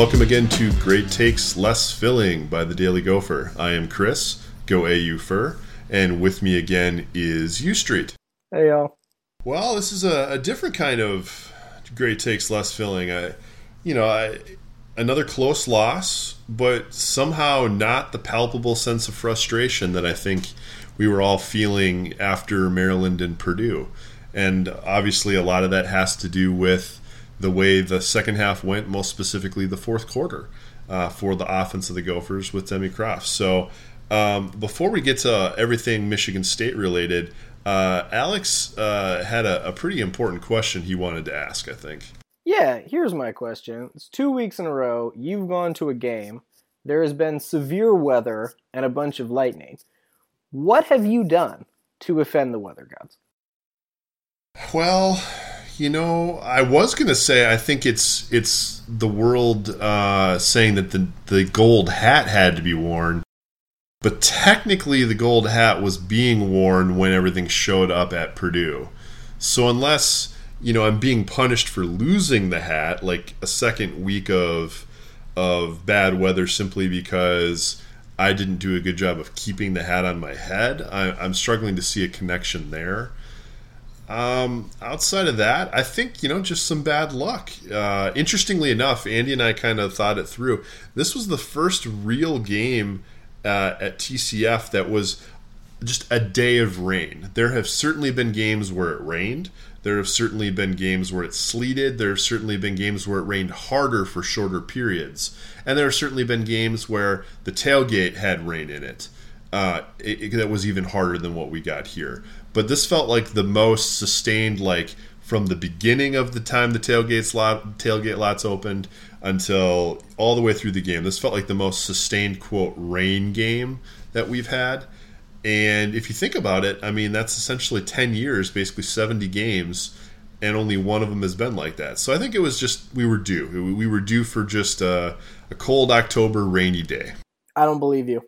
Welcome again to Great Takes Less Filling by the Daily Gopher. I am Chris, GoAUpher, and with me again is UStreet. Hey, y'all. Well, this is a, a different kind of Great Takes Less Filling. I, you know, I, another close loss, but somehow not the palpable sense of frustration that I think we were all feeling after Maryland and Purdue. And obviously, a lot of that has to do with the way the second half went, most specifically the fourth quarter uh, for the offense of the Gophers with Demry Croft. So um, before we get to everything Michigan State related, uh, Alex uh, had a, a, pretty important question he wanted to ask, I think. Yeah, here's my question. It's two weeks in a row. You've gone to a game. There has been severe weather and a bunch of lightning. What have you done to offend the weather gods? Well, you know, I was gonna say I think it's it's the world uh, saying that the the gold hat had to be worn, but technically the gold hat was being worn when everything showed up at Purdue. So unless you know I'm being punished for losing the hat, like a second week of of bad weather simply because I didn't do a good job of keeping the hat on my head, I, I'm struggling to see a connection there. Um, outside of that, I think you know just some bad luck. Uh, interestingly enough, Andy and I kind of thought it through. This was the first real game uh, at TCF that was just a day of rain. There have certainly been games where it rained. There have certainly been games where it sleeted. There have certainly been games where it rained harder for shorter periods. And there have certainly been games where the tailgate had rain in it. Uh, it, it that was even harder than what we got here but this felt like the most sustained like from the beginning of the time the tailgates lot tailgate lots opened until all the way through the game. This felt like the most sustained quote rain game that we've had. And if you think about it, I mean that's essentially 10 years, basically 70 games, and only one of them has been like that. So I think it was just we were due. We were due for just a, a cold October rainy day. I don't believe you.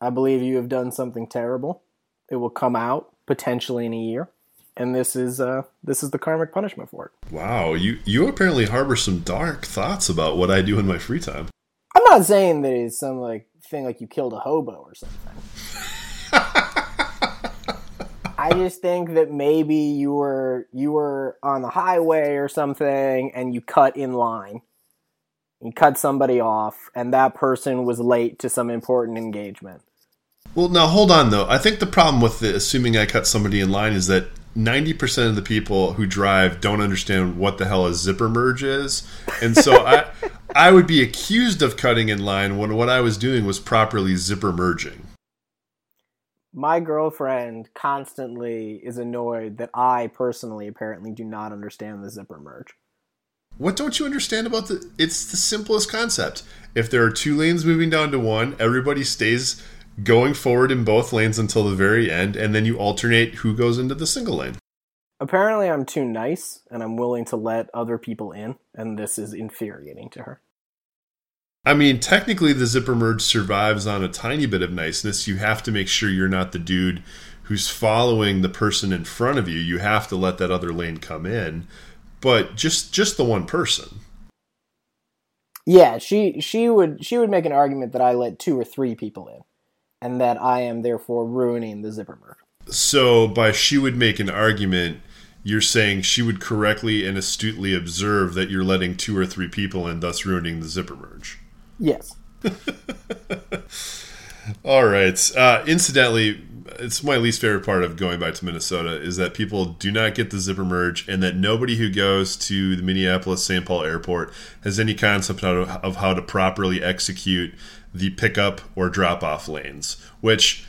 I believe you have done something terrible. It will come out potentially in a year, and this is uh, this is the karmic punishment for it. Wow, you you apparently harbor some dark thoughts about what I do in my free time. I'm not saying that it's some like thing like you killed a hobo or something. I just think that maybe you were you were on the highway or something and you cut in line. You cut somebody off and that person was late to some important engagement. Well, now hold on though. I think the problem with the, assuming I cut somebody in line is that 90% of the people who drive don't understand what the hell a zipper merge is. And so I I would be accused of cutting in line when what I was doing was properly zipper merging. My girlfriend constantly is annoyed that I personally apparently do not understand the zipper merge. What don't you understand about the it's the simplest concept. If there are two lanes moving down to one, everybody stays going forward in both lanes until the very end, and then you alternate who goes into the single lane. Apparently, I'm too nice and I'm willing to let other people in, and this is infuriating to her. I mean, technically, the zipper merge survives on a tiny bit of niceness. You have to make sure you're not the dude who's following the person in front of you. You have to let that other lane come in, but just just the one person. Yeah, she she would she would make an argument that I let two or three people in and that I am therefore ruining the zipper merge. So, by she would make an argument, you're saying she would correctly and astutely observe that you're letting two or three people in, thus ruining the zipper merge. Yes. All right. Uh, incidentally, it's my least favorite part of going back to Minnesota is that people do not get the zipper merge, and that nobody who goes to the Minneapolis St. Paul airport has any concept of how to properly execute the pickup or drop off lanes, which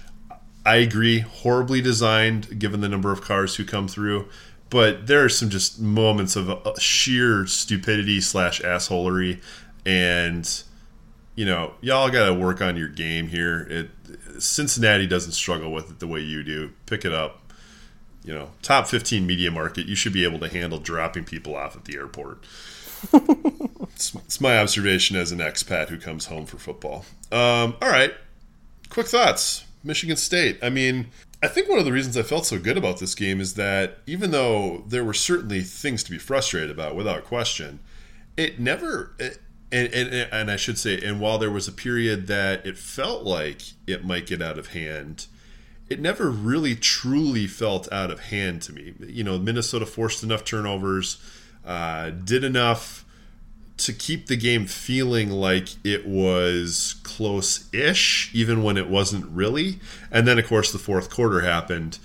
I agree, horribly designed given the number of cars who come through. But there are some just moments of uh, sheer stupidity slash assholery, and you know, y'all got to work on your game here. It Cincinnati doesn't struggle with it the way you do. Pick it up. You know, top 15 media market, you should be able to handle dropping people off at the airport it's, it's, my observation as an expat who comes home for football. Um, all right, quick thoughts. Michigan State. I mean, I think one of the reasons I felt so good about this game is that even though there were certainly things to be frustrated about, without question, it never. It, and, and and I should say, and while there was a period that it felt like it might get out of hand, it never really truly felt out of hand to me. You know, Minnesota forced enough turnovers, uh, did enough to keep the game feeling like it was close-ish, even when it wasn't really. And then, of course, the fourth quarter happened,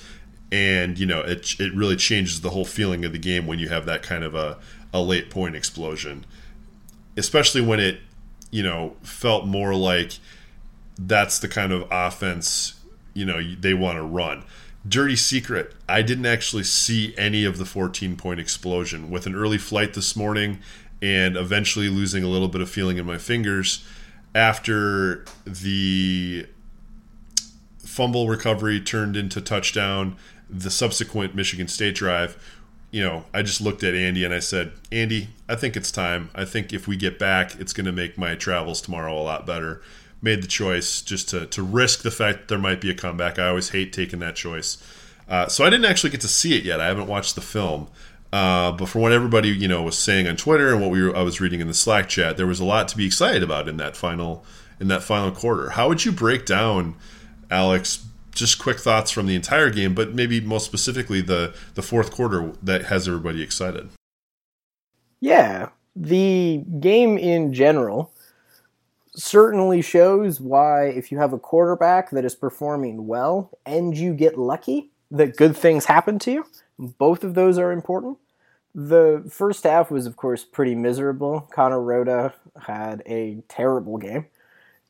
and you know, it it really changes the whole feeling of the game when you have that kind of a a late point explosion especially when it, you know, felt more like that's the kind of offense, you know, they want to run. Dirty secret, I didn't actually see any of the 14 point explosion. With an early flight this morning and eventually losing a little bit of feeling in my fingers after the fumble recovery turned into touchdown, the subsequent Michigan State drive, you know, I just looked at Andy and I said, Andy, I think it's time. I think if we get back, it's going to make my travels tomorrow a lot better. Made the choice just to, to risk the fact that there might be a comeback. I always hate taking that choice. Uh, so I didn't actually get to see it yet. I haven't watched the film. Uh, but from what everybody you know was saying on Twitter and what we were, I was reading in the Slack chat, there was a lot to be excited about in that final in that final quarter. How would you break down, Alex, just quick thoughts from the entire game, but maybe most specifically the the fourth quarter that has everybody excited. Yeah, the game in general certainly shows why if you have a quarterback that is performing well and you get lucky, that good things happen to you. Both of those are important. The first half was, of course, pretty miserable. Conor Rhoda had a terrible game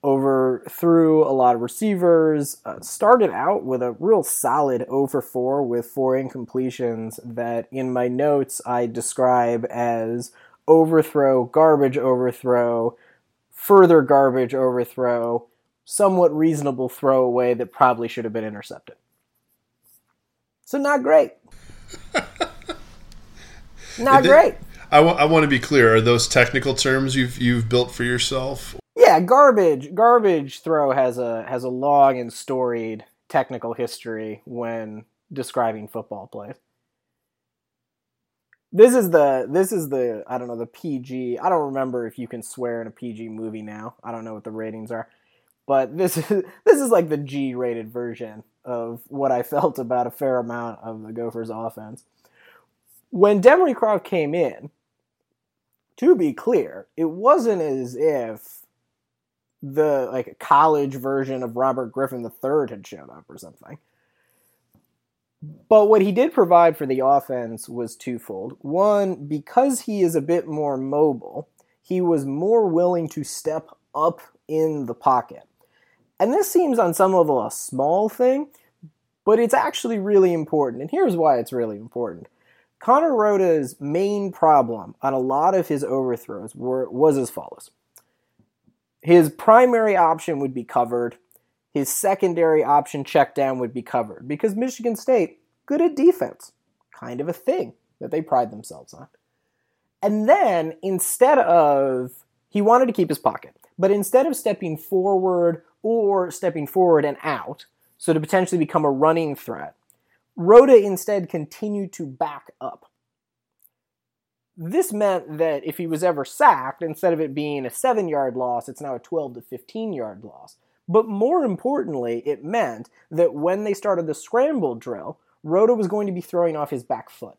overthrew a lot of receivers. Uh, started out with a real solid over 4 with four incompletions that in my notes I describe as overthrow, garbage overthrow, further garbage overthrow, somewhat reasonable throwaway that probably should have been intercepted. So not great. not great. I, w- I want to be clear. Are those technical terms you've you've built for yourself, yeah, garbage garbage throw has a has a long and storied technical history when describing football plays. This is the this is the I don't know the PG. I don't remember if you can swear in a PG movie now. I don't know what the ratings are. But this is this is like the G rated version of what I felt about a fair amount of the Gophers offense. When Demry Croft came in, to be clear, it wasn't as if the like college version of Robert Griffin III had shown up or something. But what he did provide for the offense was twofold. One, because he is a bit more mobile, he was more willing to step up in the pocket. And this seems on some level a small thing, but it's actually really important. And here's why it's really important. Conor Rhoda's main problem on a lot of his overthrows were, was as follows. His primary option would be covered. His secondary option check down would be covered because Michigan State, good at defense, kind of a thing that they pride themselves on. And then instead of, he wanted to keep his pocket, but instead of stepping forward or stepping forward and out, so to potentially become a running threat, Rhoda instead continued to back up. This meant that if he was ever sacked, instead of it being a seven yard loss, it's now a 12 to 15 yard loss. But more importantly, it meant that when they started the scramble drill, Rhoda was going to be throwing off his back foot.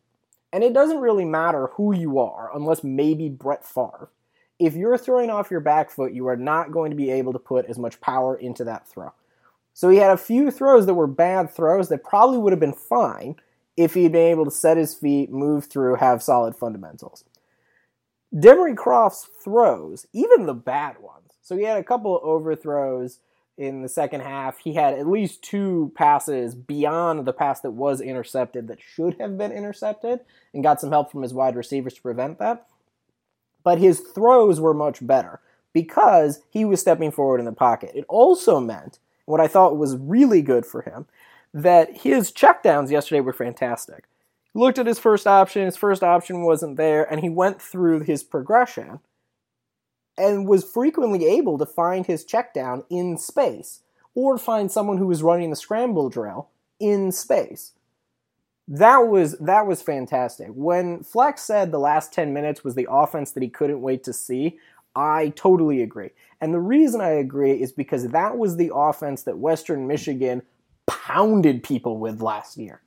And it doesn't really matter who you are, unless maybe Brett Favre. If you're throwing off your back foot, you are not going to be able to put as much power into that throw. So he had a few throws that were bad throws that probably would have been fine, if he'd been able to set his feet, move through, have solid fundamentals. Demry Croft's throws, even the bad ones, so he had a couple of overthrows in the second half. He had at least two passes beyond the pass that was intercepted that should have been intercepted and got some help from his wide receivers to prevent that. But his throws were much better because he was stepping forward in the pocket. It also meant, what I thought was really good for him, that his checkdowns yesterday were fantastic. He looked at his first option, his first option wasn't there, and he went through his progression and was frequently able to find his checkdown in space or find someone who was running the scramble drill in space. That was that was fantastic. When Fleck said the last 10 minutes was the offense that he couldn't wait to see, I totally agree. And the reason I agree is because that was the offense that Western Michigan pounded people with last year.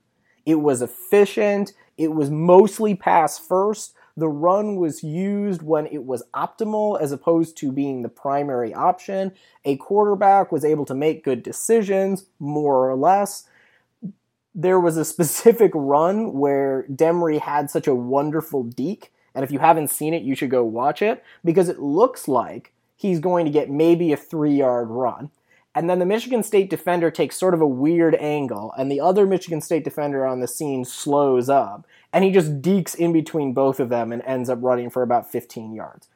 It was efficient, it was mostly pass first. The run was used when it was optimal as opposed to being the primary option. A quarterback was able to make good decisions, more or less. There was a specific run where Demry had such a wonderful deke and if you haven't seen it, you should go watch it because it looks like he's going to get maybe a three yard run. And then the Michigan State defender takes sort of a weird angle, and the other Michigan State defender on the scene slows up, and he just dekes in between both of them and ends up running for about 15 yards.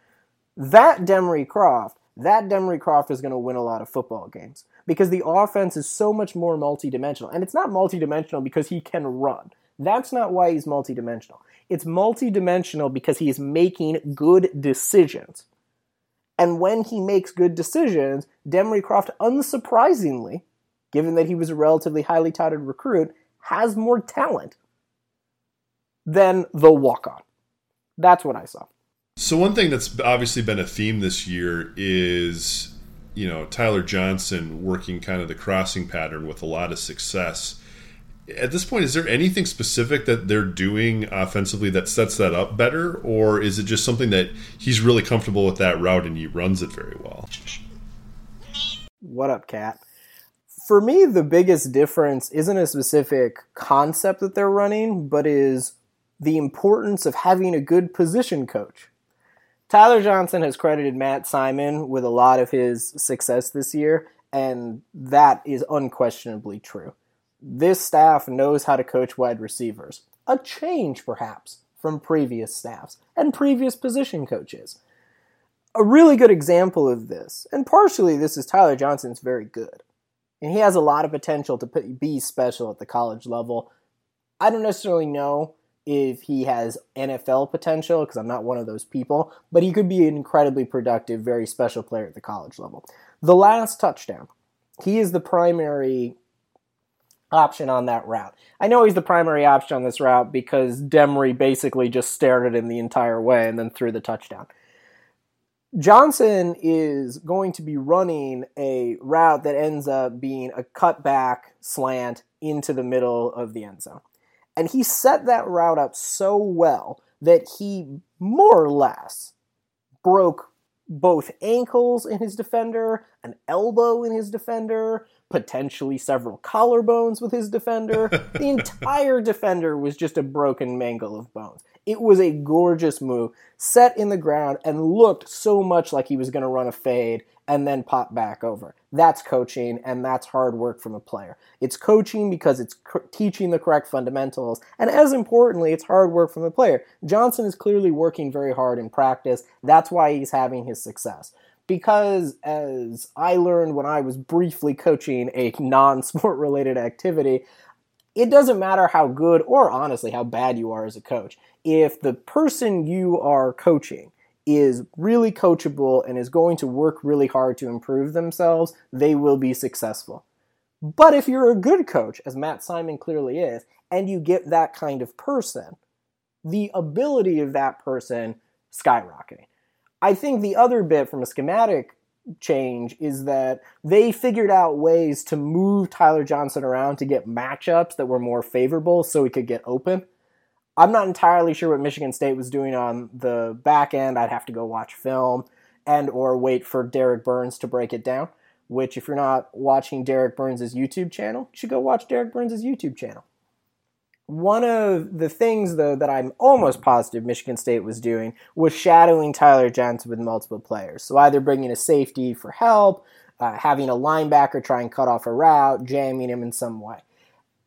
That Demry Croft, that Demry Croft is going to win a lot of football games because the offense is so much more multidimensional. And it's not multidimensional because he can run. That's not why he's multidimensional. It's multidimensional because he's making good decisions. And when he makes good decisions, Demry Croft, unsurprisingly, given that he was a relatively highly touted recruit, has more talent than the walk on. That's what I saw. So, one thing that's obviously been a theme this year is, you know, Tyler Johnson working kind of the crossing pattern with a lot of success at this point, is there anything specific that they're doing offensively that sets that up better, or is it just something that he's really comfortable with that route and he runs it very well? What up, Cat? For me, the biggest difference isn't a specific concept that they're running, but is the importance of having a good position coach. Tyler Johnson has credited Matt Simon with a lot of his success this year, and that is unquestionably true this staff knows how to coach wide receivers. A change, perhaps, from previous staffs and previous position coaches. A really good example of this, and partially this is Tyler Johnson's very good. And he has a lot of potential to be special at the college level. I don't necessarily know if he has NFL potential because I'm not one of those people, but he could be an incredibly productive, very special player at the college level. The last touchdown, he is the primary option on that route. I know he's the primary option on this route because Demry basically just stared at him the entire way and then threw the touchdown. Johnson is going to be running a route that ends up being a cutback slant into the middle of the end zone. And he set that route up so well that he more or less broke both ankles in his defender, an elbow in his defender, potentially several collarbones with his defender. the entire defender was just a broken mangle of bones. It was a gorgeous move, set in the ground, and looked so much like he was going to run a fade and then pop back over. That's coaching, and that's hard work from a player. It's coaching because it's teaching the correct fundamentals, and as importantly, it's hard work from the player. Johnson is clearly working very hard in practice. That's why he's having his success because as I learned when I was briefly coaching a non sport related activity, it doesn't matter how good or honestly how bad you are as a coach. If the person you are coaching is really coachable and is going to work really hard to improve themselves, they will be successful. But if you're a good coach, as Matt Simon clearly is, and you get that kind of person, the ability of that person skyrocketing. I think the other bit from a schematic change is that they figured out ways to move Tyler Johnson around to get matchups that were more favorable so he could get open. I'm not entirely sure what Michigan State was doing on the back end. I'd have to go watch film and or wait for Derek Burns to break it down, which if you're not watching Derek Burns' YouTube channel, you should go watch Derek Burns' YouTube channel. One of the things, though, that I'm almost positive Michigan State was doing was shadowing Tyler Johnson with multiple players. So either bringing a safety for help, uh, having a linebacker try and cut off a route, jamming him in some way.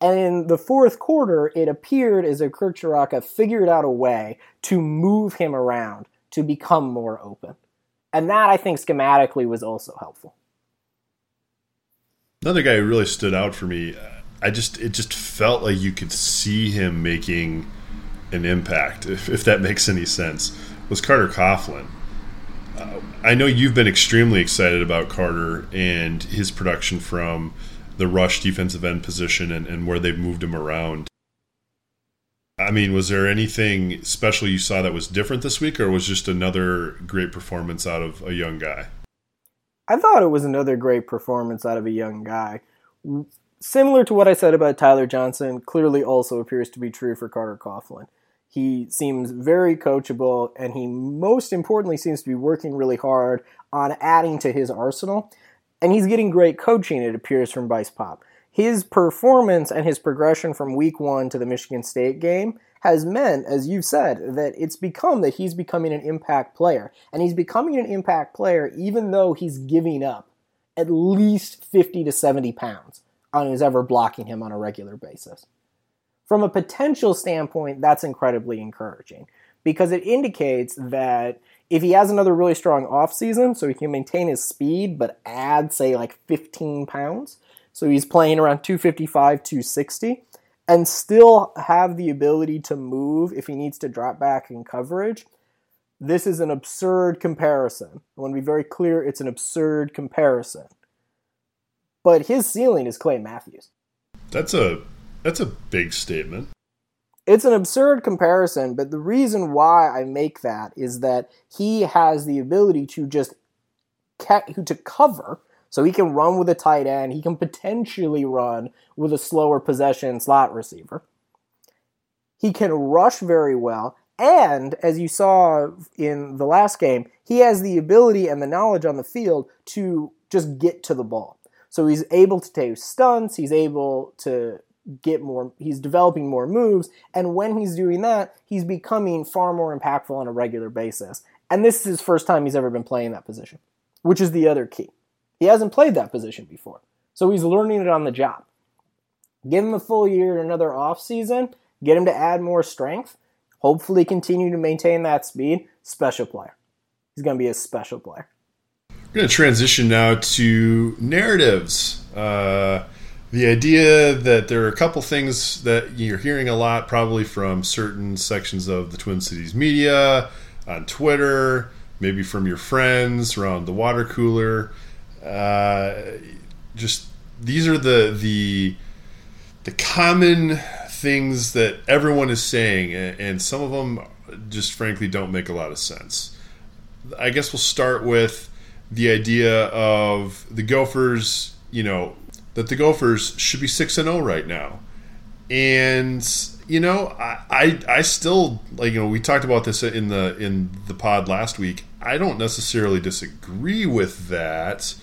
And in the fourth quarter, it appeared as if Kirk Ciarrocca figured out a way to move him around to become more open. And that, I think, schematically was also helpful. Another guy who really stood out for me I just it just felt like you could see him making an impact, if, if that makes any sense. Was Carter Coughlin? Uh, I know you've been extremely excited about Carter and his production from the rush defensive end position and, and where they've moved him around. I mean, was there anything special you saw that was different this week, or was just another great performance out of a young guy? I thought it was another great performance out of a young guy. Similar to what I said about Tyler Johnson, clearly also appears to be true for Carter Coughlin. He seems very coachable, and he most importantly seems to be working really hard on adding to his arsenal. And he's getting great coaching, it appears, from Bryce Paup his performance and his progression from week one to the Michigan State game has meant, as you've said, that it's become that he's becoming an impact player. And he's becoming an impact player even though he's giving up at least 50 to 70 pounds on who's ever blocking him on a regular basis. From a potential standpoint, that's incredibly encouraging because it indicates that if he has another really strong offseason, so he can maintain his speed but add, say, like 15 pounds, so he's playing around 255, 260, and still have the ability to move if he needs to drop back in coverage. This is an absurd comparison. I want to be very clear it's an absurd comparison. But his ceiling is Clay Matthews. That's a that's a big statement. It's an absurd comparison, but the reason why I make that is that he has the ability to just to cover so he can run with a tight end. He can potentially run with a slower possession slot receiver. He can rush very well. And as you saw in the last game, he has the ability and the knowledge on the field to just get to the ball. So he's able to take stunts, he's able to get more, he's developing more moves. And when he's doing that, he's becoming far more impactful on a regular basis. And this is his first time he's ever been playing that position, which is the other key. He hasn't played that position before. So he's learning it on the job. Give him a full year and another off season, get him to add more strength, hopefully continue to maintain that speed. Special player. He's going to be a special player. We're going to transition now to narratives. Uh, the idea that there are a couple things that you're hearing a lot, probably from certain sections of the Twin Cities media, on Twitter, maybe from your friends around the water cooler. Uh, just these are the the the common things that everyone is saying, and some of them just frankly don't make a lot of sense. I guess we'll start with the idea of the Gophers, you know, that the Gophers should be 6 and 0 right now. And you know, I, I I still like you know, we talked about this in the in the pod last week. I don't necessarily disagree with that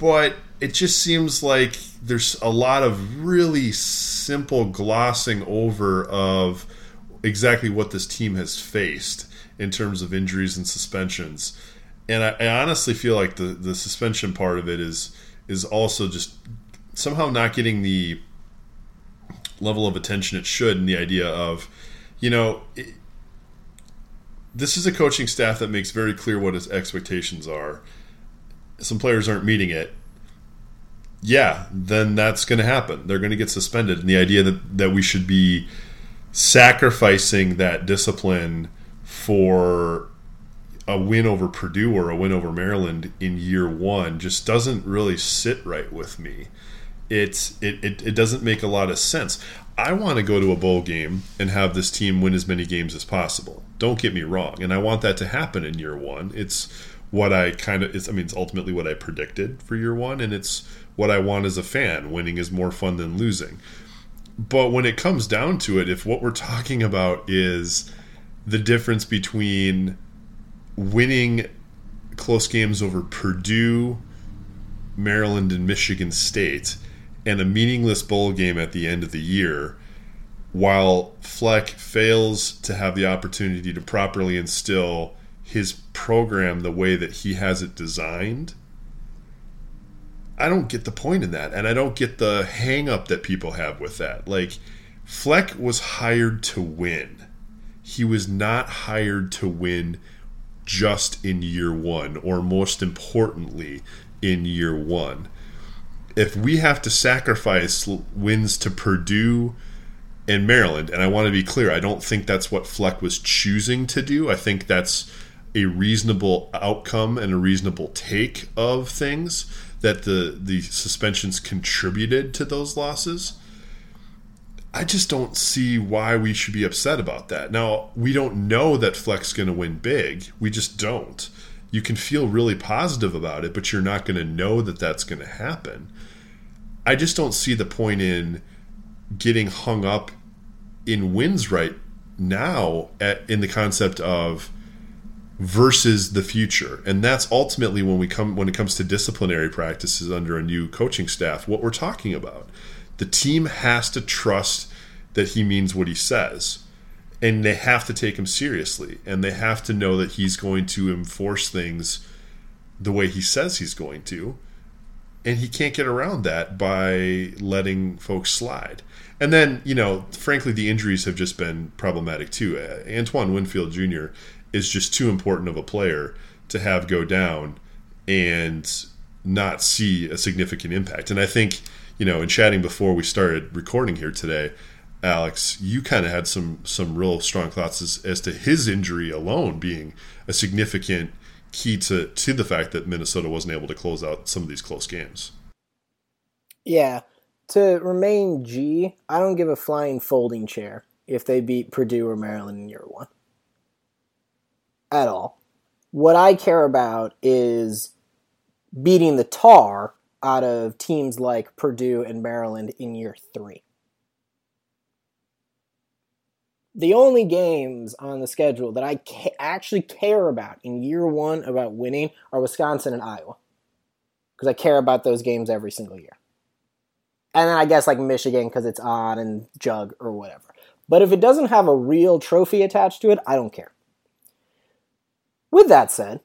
but it just seems like there's a lot of really simple glossing over of exactly what this team has faced in terms of injuries and suspensions. And I, I, honestly feel like the, the suspension part of it is is also just somehow not getting the level of attention it should in the idea of, you know, it, this is a coaching staff that makes very clear what its expectations are some players aren't meeting it, yeah, then that's going to happen. They're going to get suspended. And the idea that, that we should be sacrificing that discipline for a win over Purdue or a win over Maryland in year one just doesn't really sit right with me. It's it, it, it doesn't make a lot of sense. I want to go to a bowl game and have this team win as many games as possible. Don't get me wrong, and I want that to happen in year one. It's what I kind of is. I mean, it's ultimately what I predicted for year one, and it's what I want as a fan. Winning is more fun than losing. But when it comes down to it, if what we're talking about is the difference between winning close games over Purdue, Maryland, and Michigan State, and a meaningless bowl game at the end of the year, while Fleck fails to have the opportunity to properly instill his program the way that he has it designed, I don't get the point in that. And I don't get the hang up that people have with that. Like, Fleck was hired to win. He was not hired to win just in year one, or most importantly, in year one. If we have to sacrifice wins to Purdue and Maryland, and I want to be clear, I don't think that's what Fleck was choosing to do. I think that's a reasonable outcome and a reasonable take of things that the the suspensions contributed to those losses. I just don't see why we should be upset about that. Now, we don't know that Fleck's going to win big. We just don't. You can feel really positive about it, but you're not going to know that that's going to happen. I just don't see the point in getting hung up in wins right now at, in the concept of versus the future. And that's ultimately when we come when it comes to disciplinary practices under a new coaching staff what we're talking about. The team has to trust that he means what he says and they have to take him seriously and they have to know that he's going to enforce things the way he says he's going to and he can't get around that by letting folks slide and then you know frankly the injuries have just been problematic too uh, antoine winfield jr is just too important of a player to have go down and not see a significant impact. And I think, you know, in chatting before we started recording here today, Alex, you kind of had some some real strong thoughts as, as to his injury alone being a significant key to to the fact that Minnesota wasn't able to close out some of these close games. Yeah. To remain G, I don't give a flying folding chair if they beat Purdue or Maryland in year one at all. What I care about is beating the tar out of teams like Purdue and Maryland in year three. The only games on the schedule that I ca- actually care about in year one about winning are Wisconsin and Iowa. Because I care about those games every single year. And then I guess like Michigan because it's on and jug or whatever. But if it doesn't have a real trophy attached to it, I don't care. With that said,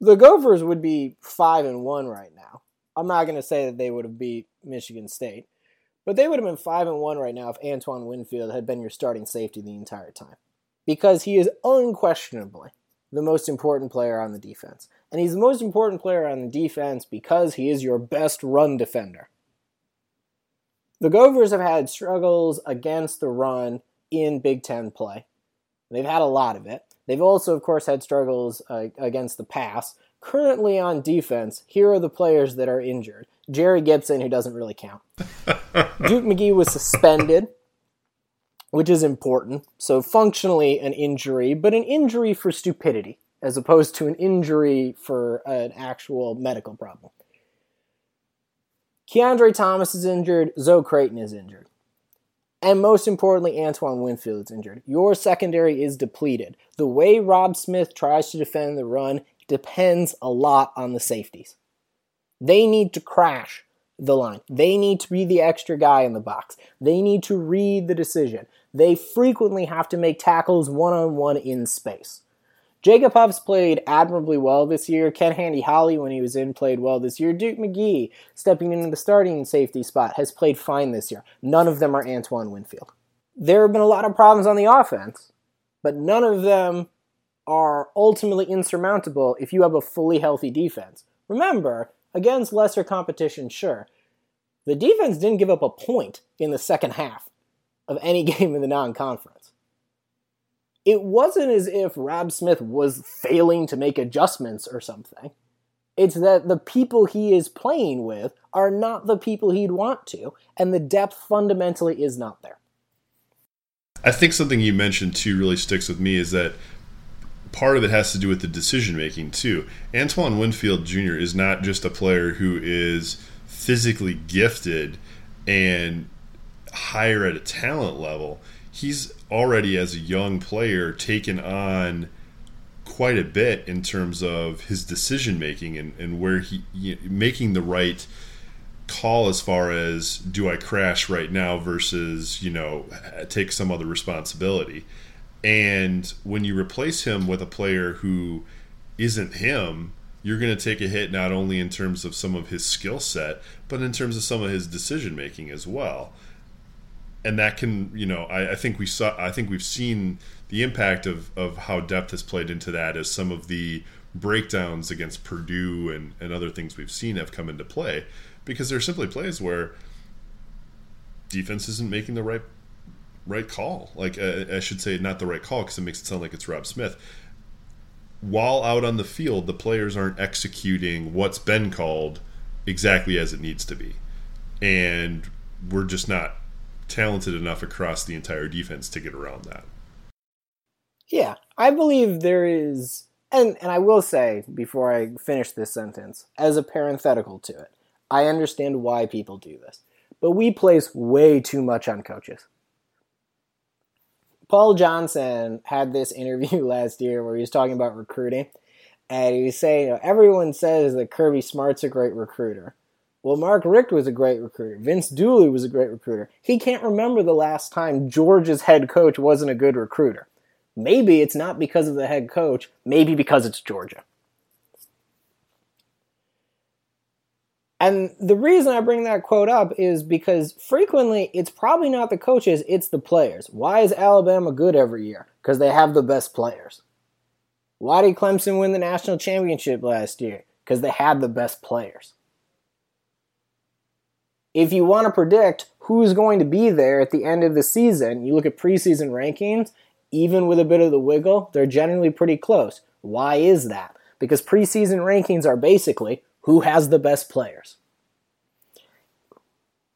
the Gophers would be five and one right now. I'm not going to say that they would have beat Michigan State, but they would have been five and one right now if Antoine Winfield had been your starting safety the entire time, because he is unquestionably the most important player on the defense, and he's the most important player on the defense because he is your best run defender. The Gophers have had struggles against the run in Big Ten play. They've had a lot of it. They've also, of course, had struggles uh, against the pass. Currently on defense, here are the players that are injured. Jerry Gibson, who doesn't really count. Duke McGhee was suspended, which is important. So, functionally, an injury, but an injury for stupidity, as opposed to an injury for an actual medical problem. Kiondre Thomas is injured. Zoe Creighton is injured. And most importantly, Antoine Winfield is injured. Your secondary is depleted. The way Robb Smith tries to defend the run depends a lot on the safeties. They need to crash the line. They need to be the extra guy in the box. They need to read the decision. They frequently have to make tackles one on one in space. Jacob Huff's played admirably well this year. Ken Handy Holly, when he was in, played well this year. Duke McGhee, stepping into the starting safety spot, has played fine this year. None of them are Antoine Winfield. There have been a lot of problems on the offense, but none of them are ultimately insurmountable if you have a fully healthy defense. Remember, against lesser competition, sure, the defense didn't give up a point in the second half of any game in the non conference it wasn't as if Robb Smith was failing to make adjustments or something. It's that the people he is playing with are not the people he'd want to, and the depth fundamentally is not there. I think something you mentioned too really sticks with me is that part of it has to do with the decision making too. Antoine Winfield Jr. is not just a player who is physically gifted and higher at a talent level. He's already as a young player taken on quite a bit in terms of his decision making and, and where he you know, making the right call as far as do I crash right now versus you know take some other responsibility and when you replace him with a player who isn't him you're going to take a hit not only in terms of some of his skill set but in terms of some of his decision making as well. And that can you know I, I, think we saw I think we've seen the impact of of how depth has played into that as some of the breakdowns against Purdue and, and other things we've seen have come into play. Because there are simply plays where defense isn't making the right right call like uh, I should say not the right call because it makes it sound like it's Robb Smith while out on the field the players aren't executing what's been called exactly as it needs to be and we're just not talented enough across the entire defense to get around that. Yeah, I believe there is, and and I will say before I finish this sentence, as a parenthetical to it, I understand why people do this, but we place way too much on coaches. Paul Johnson had this interview last year where he was talking about recruiting, and he was saying, you know, everyone says that Kirby Smart's a great recruiter. Well, Mark Richt was a great recruiter. Vince Dooley was a great recruiter. He can't remember the last time Georgia's head coach wasn't a good recruiter. Maybe it's not because of the head coach, maybe because it's Georgia. And the reason I bring that quote up is because frequently it's probably not the coaches, it's the players. Why is Alabama good every year? Because they have the best players. Why did Clemson win the national championship last year? Because they had the best players. If you want to predict who's going to be there at the end of the season, you look at preseason rankings, even with a bit of the wiggle, they're generally pretty close. Why is that? Because preseason rankings are basically who has the best players.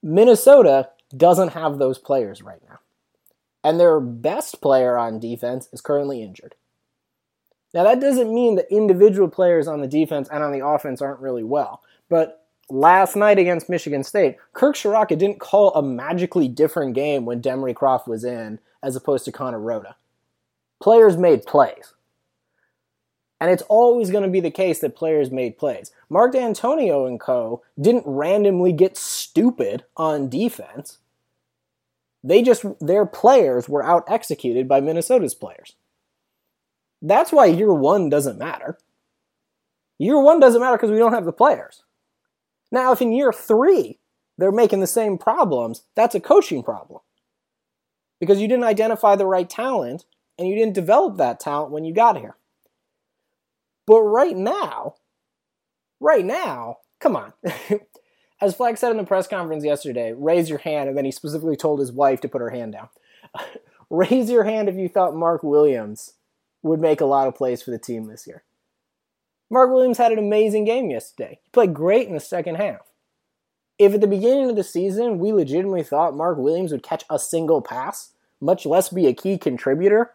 Minnesota doesn't have those players right now. And their best player on defense is currently injured. Now, that doesn't mean that individual players on the defense and on the offense aren't really well. But last night against Michigan State, Kirk Ciarrocca didn't call a magically different game when Demry Croft was in as opposed to Conor Rhoda. Players made plays. And it's always going to be the case that players made plays. Mark Dantonio and co. didn't randomly get stupid on defense. They just, their players were out executed by Minnesota's players. That's why year one doesn't matter. Year one doesn't matter because we don't have the players. Now, if in year three they're making the same problems, that's a coaching problem. Because you didn't identify the right talent and you didn't develop that talent when you got here. But right now, right now, come on. As Fleck said in the press conference yesterday, raise your hand, and then he specifically told his wife to put her hand down. raise your hand if you thought Mark Williams would make a lot of plays for the team this year. Mark Williams had an amazing game yesterday. He played great in the second half. If at the beginning of the season we legitimately thought Mark Williams would catch a single pass, much less be a key contributor,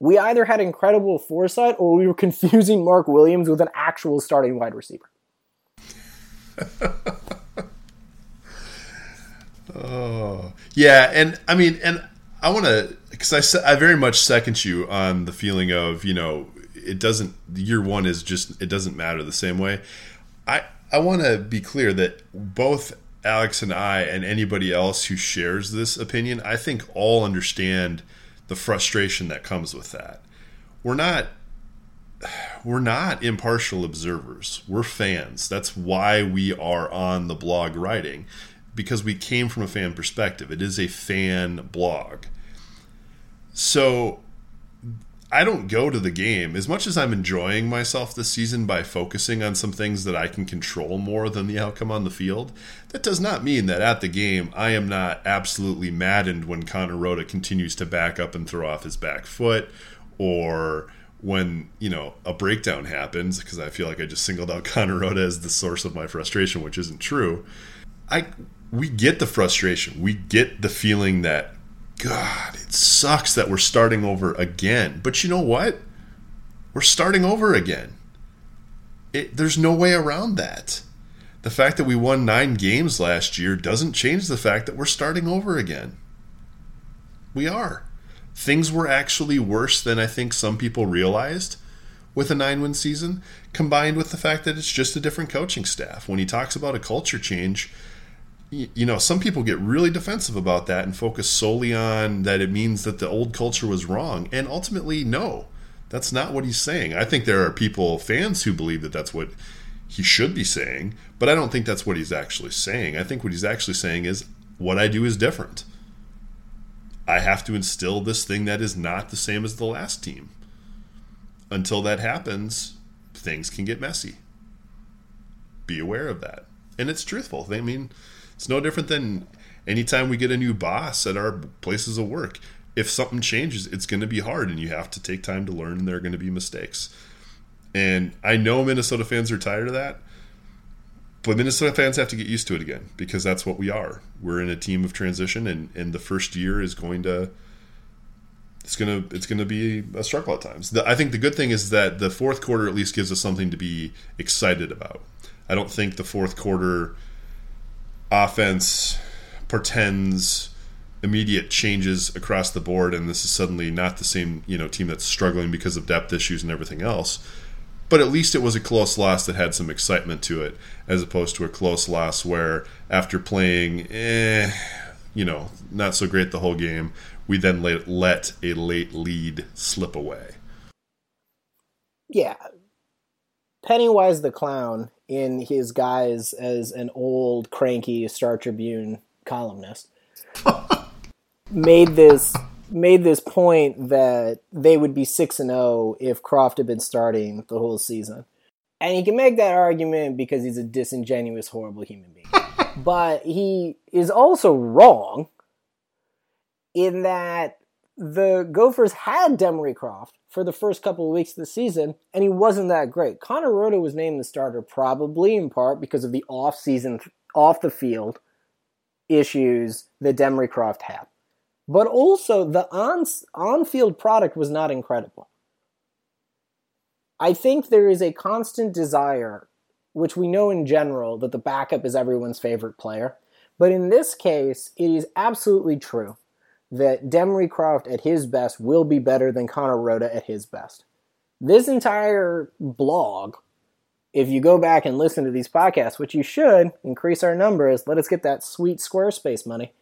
we either had incredible foresight or we were confusing Mark Williams with an actual starting wide receiver. oh, yeah, and I mean, and I want to because I I very much second you on the feeling of you know it doesn't year one is just it doesn't matter the same way. I I want to be clear that both Alex and I and anybody else who shares this opinion, I think all understand the frustration that comes with that. We're not we're not impartial observers. We're fans. That's why we are on the blog writing because we came from a fan perspective. It is a fan blog. So I don't go to the game as much as I'm enjoying myself this season by focusing on some things that I can control more than the outcome on the field. That does not mean that at the game I am not absolutely maddened when Conor Rhoda continues to back up and throw off his back foot or when, you know, a breakdown happens because I feel like I just singled out Conor Rhoda as the source of my frustration, which isn't true. I we get the frustration. We get the feeling that God, it sucks that we're starting over again. But you know what? We're starting over again. It, there's no way around that. The fact that we won nine games last year doesn't change the fact that we're starting over again. We are. Things were actually worse than I think some people realized with a nine win season, combined with the fact that it's just a different coaching staff. When he talks about a culture change, you know, some people get really defensive about that and focus solely on that it means that the old culture was wrong. And ultimately, no, that's not what he's saying. I think there are people, fans, who believe that that's what he should be saying, but I don't think that's what he's actually saying. I think what he's actually saying is what I do is different. I have to instill this thing that is not the same as the last team. Until that happens, things can get messy. Be aware of that. And it's truthful. I mean, it's no different than anytime we get a new boss at our places of work. If something changes, it's going to be hard and you have to take time to learn and there are going to be mistakes. And I know Minnesota fans are tired of that. but Minnesota fans have to get used to it again because that's what we are. We're in a team of transition, and, and the first year is going to it's gonna it's gonna be a struggle at times. The, I think the good thing is that the fourth quarter at least gives us something to be excited about. I don't think the fourth quarter offense portends immediate changes across the board, and this is suddenly not the same you know team that's struggling because of depth issues and everything else. But at least it was a close loss that had some excitement to it, as opposed to a close loss where after playing, eh, you know, not so great the whole game, we then let, let a late lead slip away. Yeah. Pennywise the Clown, in his guise as an old, cranky Star Tribune columnist, made this made this point that they would be 6 and 0 if Croft had been starting the whole season. And he can make that argument because he's a disingenuous, horrible human being. but he is also wrong in that the Gophers had Demry Croft for the first couple of weeks of the season, and he wasn't that great. Conor Rhoda was named the starter probably in part because of the off-season, off the field issues that Demry Croft had but also the on on field product was not incredible. I think there is a constant desire, which we know in general, that the backup is everyone's favorite player. But in this case, it is absolutely true that Demry Croft at his best will be better than Conor Rhoda at his best. This entire blog, if you go back and listen to these podcasts, which you should, increase our numbers, let us get that sweet Squarespace money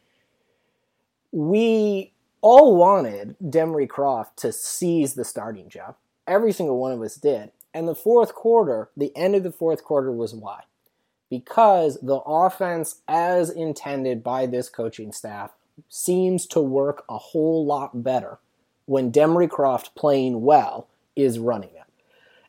we all wanted Demry Croft to seize the starting job. Every single one of us did. And the fourth quarter, the end of the fourth quarter was why. Because the offense, as intended by this coaching staff, seems to work a whole lot better when Demry Croft playing well is running it.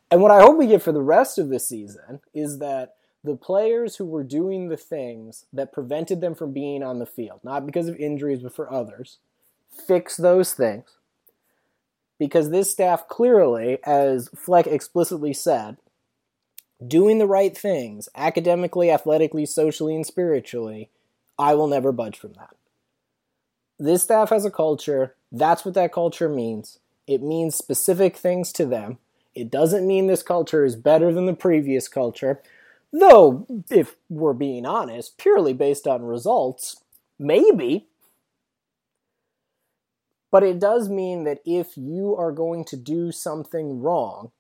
And what I hope we get for the rest of the season is that the players who were doing the things that prevented them from being on the field, not because of injuries, but for others, fix those things. Because this staff clearly, as Fleck explicitly said, doing the right things, academically, athletically, socially, and spiritually, I will never budge from that. This staff has a culture. That's what that culture means. It means specific things to them. It doesn't mean this culture is better than the previous culture. Though, if we're being honest, purely based on results, maybe. But it does mean that if you are going to do something wrong,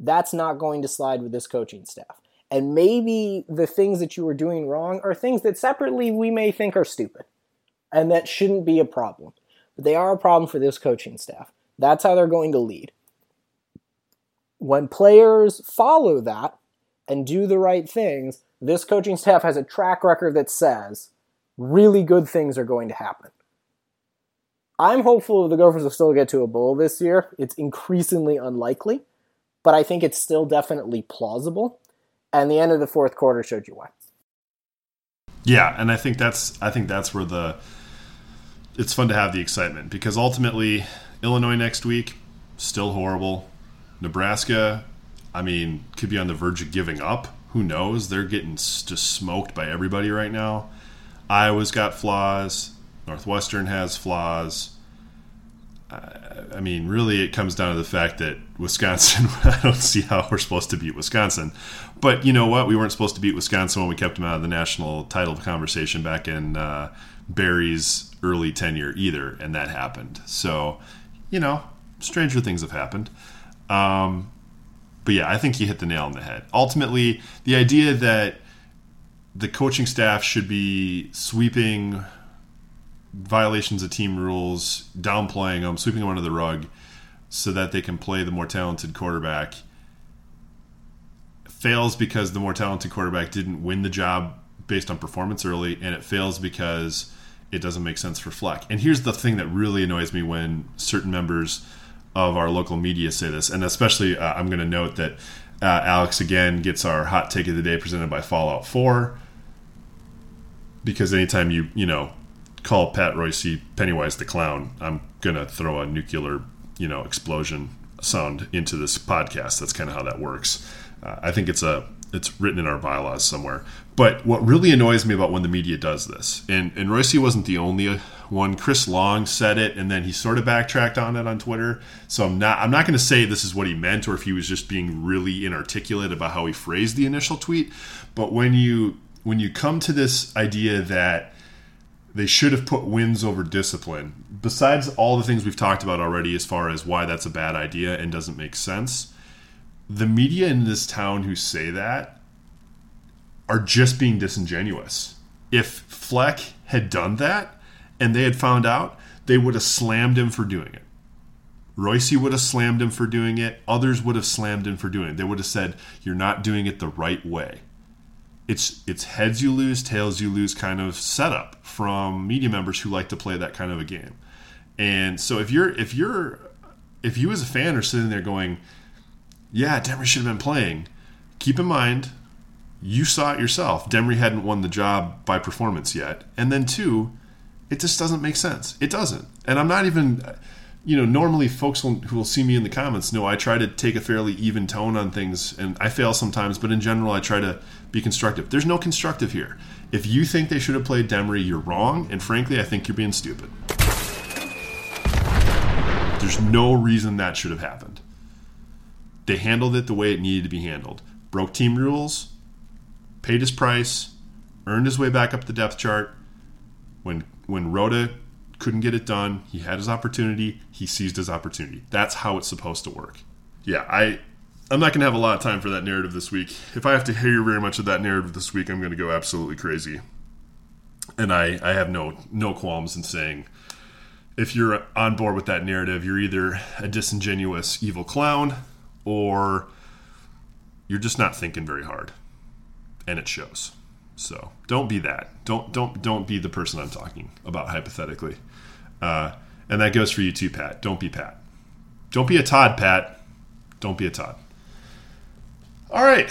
that's not going to slide with this coaching staff. And maybe the things that you are doing wrong are things that separately we may think are stupid and that shouldn't be a problem. But they are a problem for this coaching staff. That's how they're going to lead. When players follow that, and do the right things, this coaching staff has a track record that says really good things are going to happen. I'm hopeful the Gophers will still get to a bowl this year. It's increasingly unlikely, but I think it's still definitely plausible. And the end of the fourth quarter showed you why. Yeah, and I think that's I think that's where the it's fun to have the excitement because ultimately Illinois next week still horrible. Nebraska I mean, could be on the verge of giving up. Who knows? They're getting just smoked by everybody right now. Iowa's got flaws. Northwestern has flaws. I mean, really, it comes down to the fact that Wisconsin. I don't see how we're supposed to beat Wisconsin, but you know what? We weren't supposed to beat Wisconsin when we kept them out of the national title conversation back in uh, Barry's early tenure either, and that happened. So, you know, stranger things have happened. Um, but yeah, I think he hit the nail on the head. Ultimately, the idea that the coaching staff should be sweeping violations of team rules, downplaying them, sweeping them under the rug, so that they can play the more talented quarterback, fails because the more talented quarterback didn't win the job based on performance early, and it fails because it doesn't make sense for Fleck. And here's the thing that really annoys me when certain members of our local media say this, and especially uh, I'm going to note that uh, Alex again gets our hot take of the day presented by Fallout 4 because anytime you you know call Pat Royce Pennywise the clown, I'm gonna throw a nuclear you know explosion sound into this podcast. That's kind of how that works. Uh, I think it's a it's written in our bylaws somewhere. But what really annoys me about when the media does this, and and Royce wasn't the only one. Chris Long said it, and then he sort of backtracked on it on Twitter. So I'm not I'm not going to say this is what he meant, or if he was just being really inarticulate about how he phrased the initial tweet. But when you when you come to this idea that they should have put wins over discipline, besides all the things we've talked about already, as far as why that's a bad idea and doesn't make sense the media in this town who say that are just being disingenuous. If Fleck had done that and they had found out, they would have slammed him for doing it. Royce would have slammed him for doing it. Others would have slammed him for doing it. They would have said, "You're not doing it the right way." It's it's heads you lose, tails you lose kind of setup from media members who like to play that kind of a game. And so if you're if you're if you as a fan are sitting there going, yeah, Demry should have been playing. Keep in mind, you saw it yourself. Demry hadn't won the job by performance yet. And then, two, it just doesn't make sense. It doesn't. And I'm not even, you know, normally folks will, who will see me in the comments know I try to take a fairly even tone on things, and I fail sometimes, but in general, I try to be constructive. There's no constructive here. If you think they should have played Demry, you're wrong, and frankly, I think you're being stupid. There's no reason that should have happened. They handled it the way it needed to be handled. Broke team rules, paid his price, earned his way back up the depth chart. When when Rhoda couldn't get it done, he had his opportunity, he seized his opportunity. That's how it's supposed to work. Yeah, I I'm not going to have a lot of time for that narrative this week. If I have to hear very much of that narrative this week, I'm going to go absolutely crazy. And I, I have no no qualms in saying if you're on board with that narrative, you're either a disingenuous evil clown or you're just not thinking very hard. And it shows. So don't be that. Don't don't don't be the person i'm talking about hypothetically. Uh, and that goes for you too pat. Don't be pat. Don't be a todd pat. Don't be a todd. All right.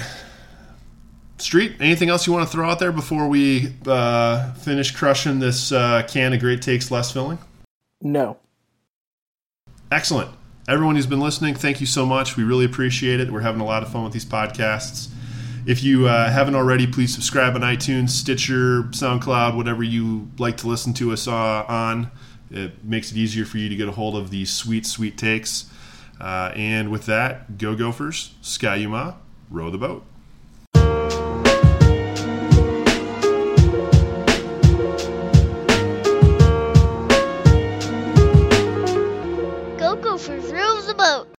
Street anything else you want to throw out there before we uh, finish crushing this uh, can of great takes less filling? No. Excellent everyone who's been listening, thank you so much. We really appreciate it. We're having a lot of fun with these podcasts. If you uh, haven't already, please subscribe on iTunes, Stitcher, SoundCloud, whatever you like to listen to us uh, on. It makes it easier for you to get a hold of these sweet, sweet takes. Uh, and with that, go Gophers, Ski-U-Mah, row the boat.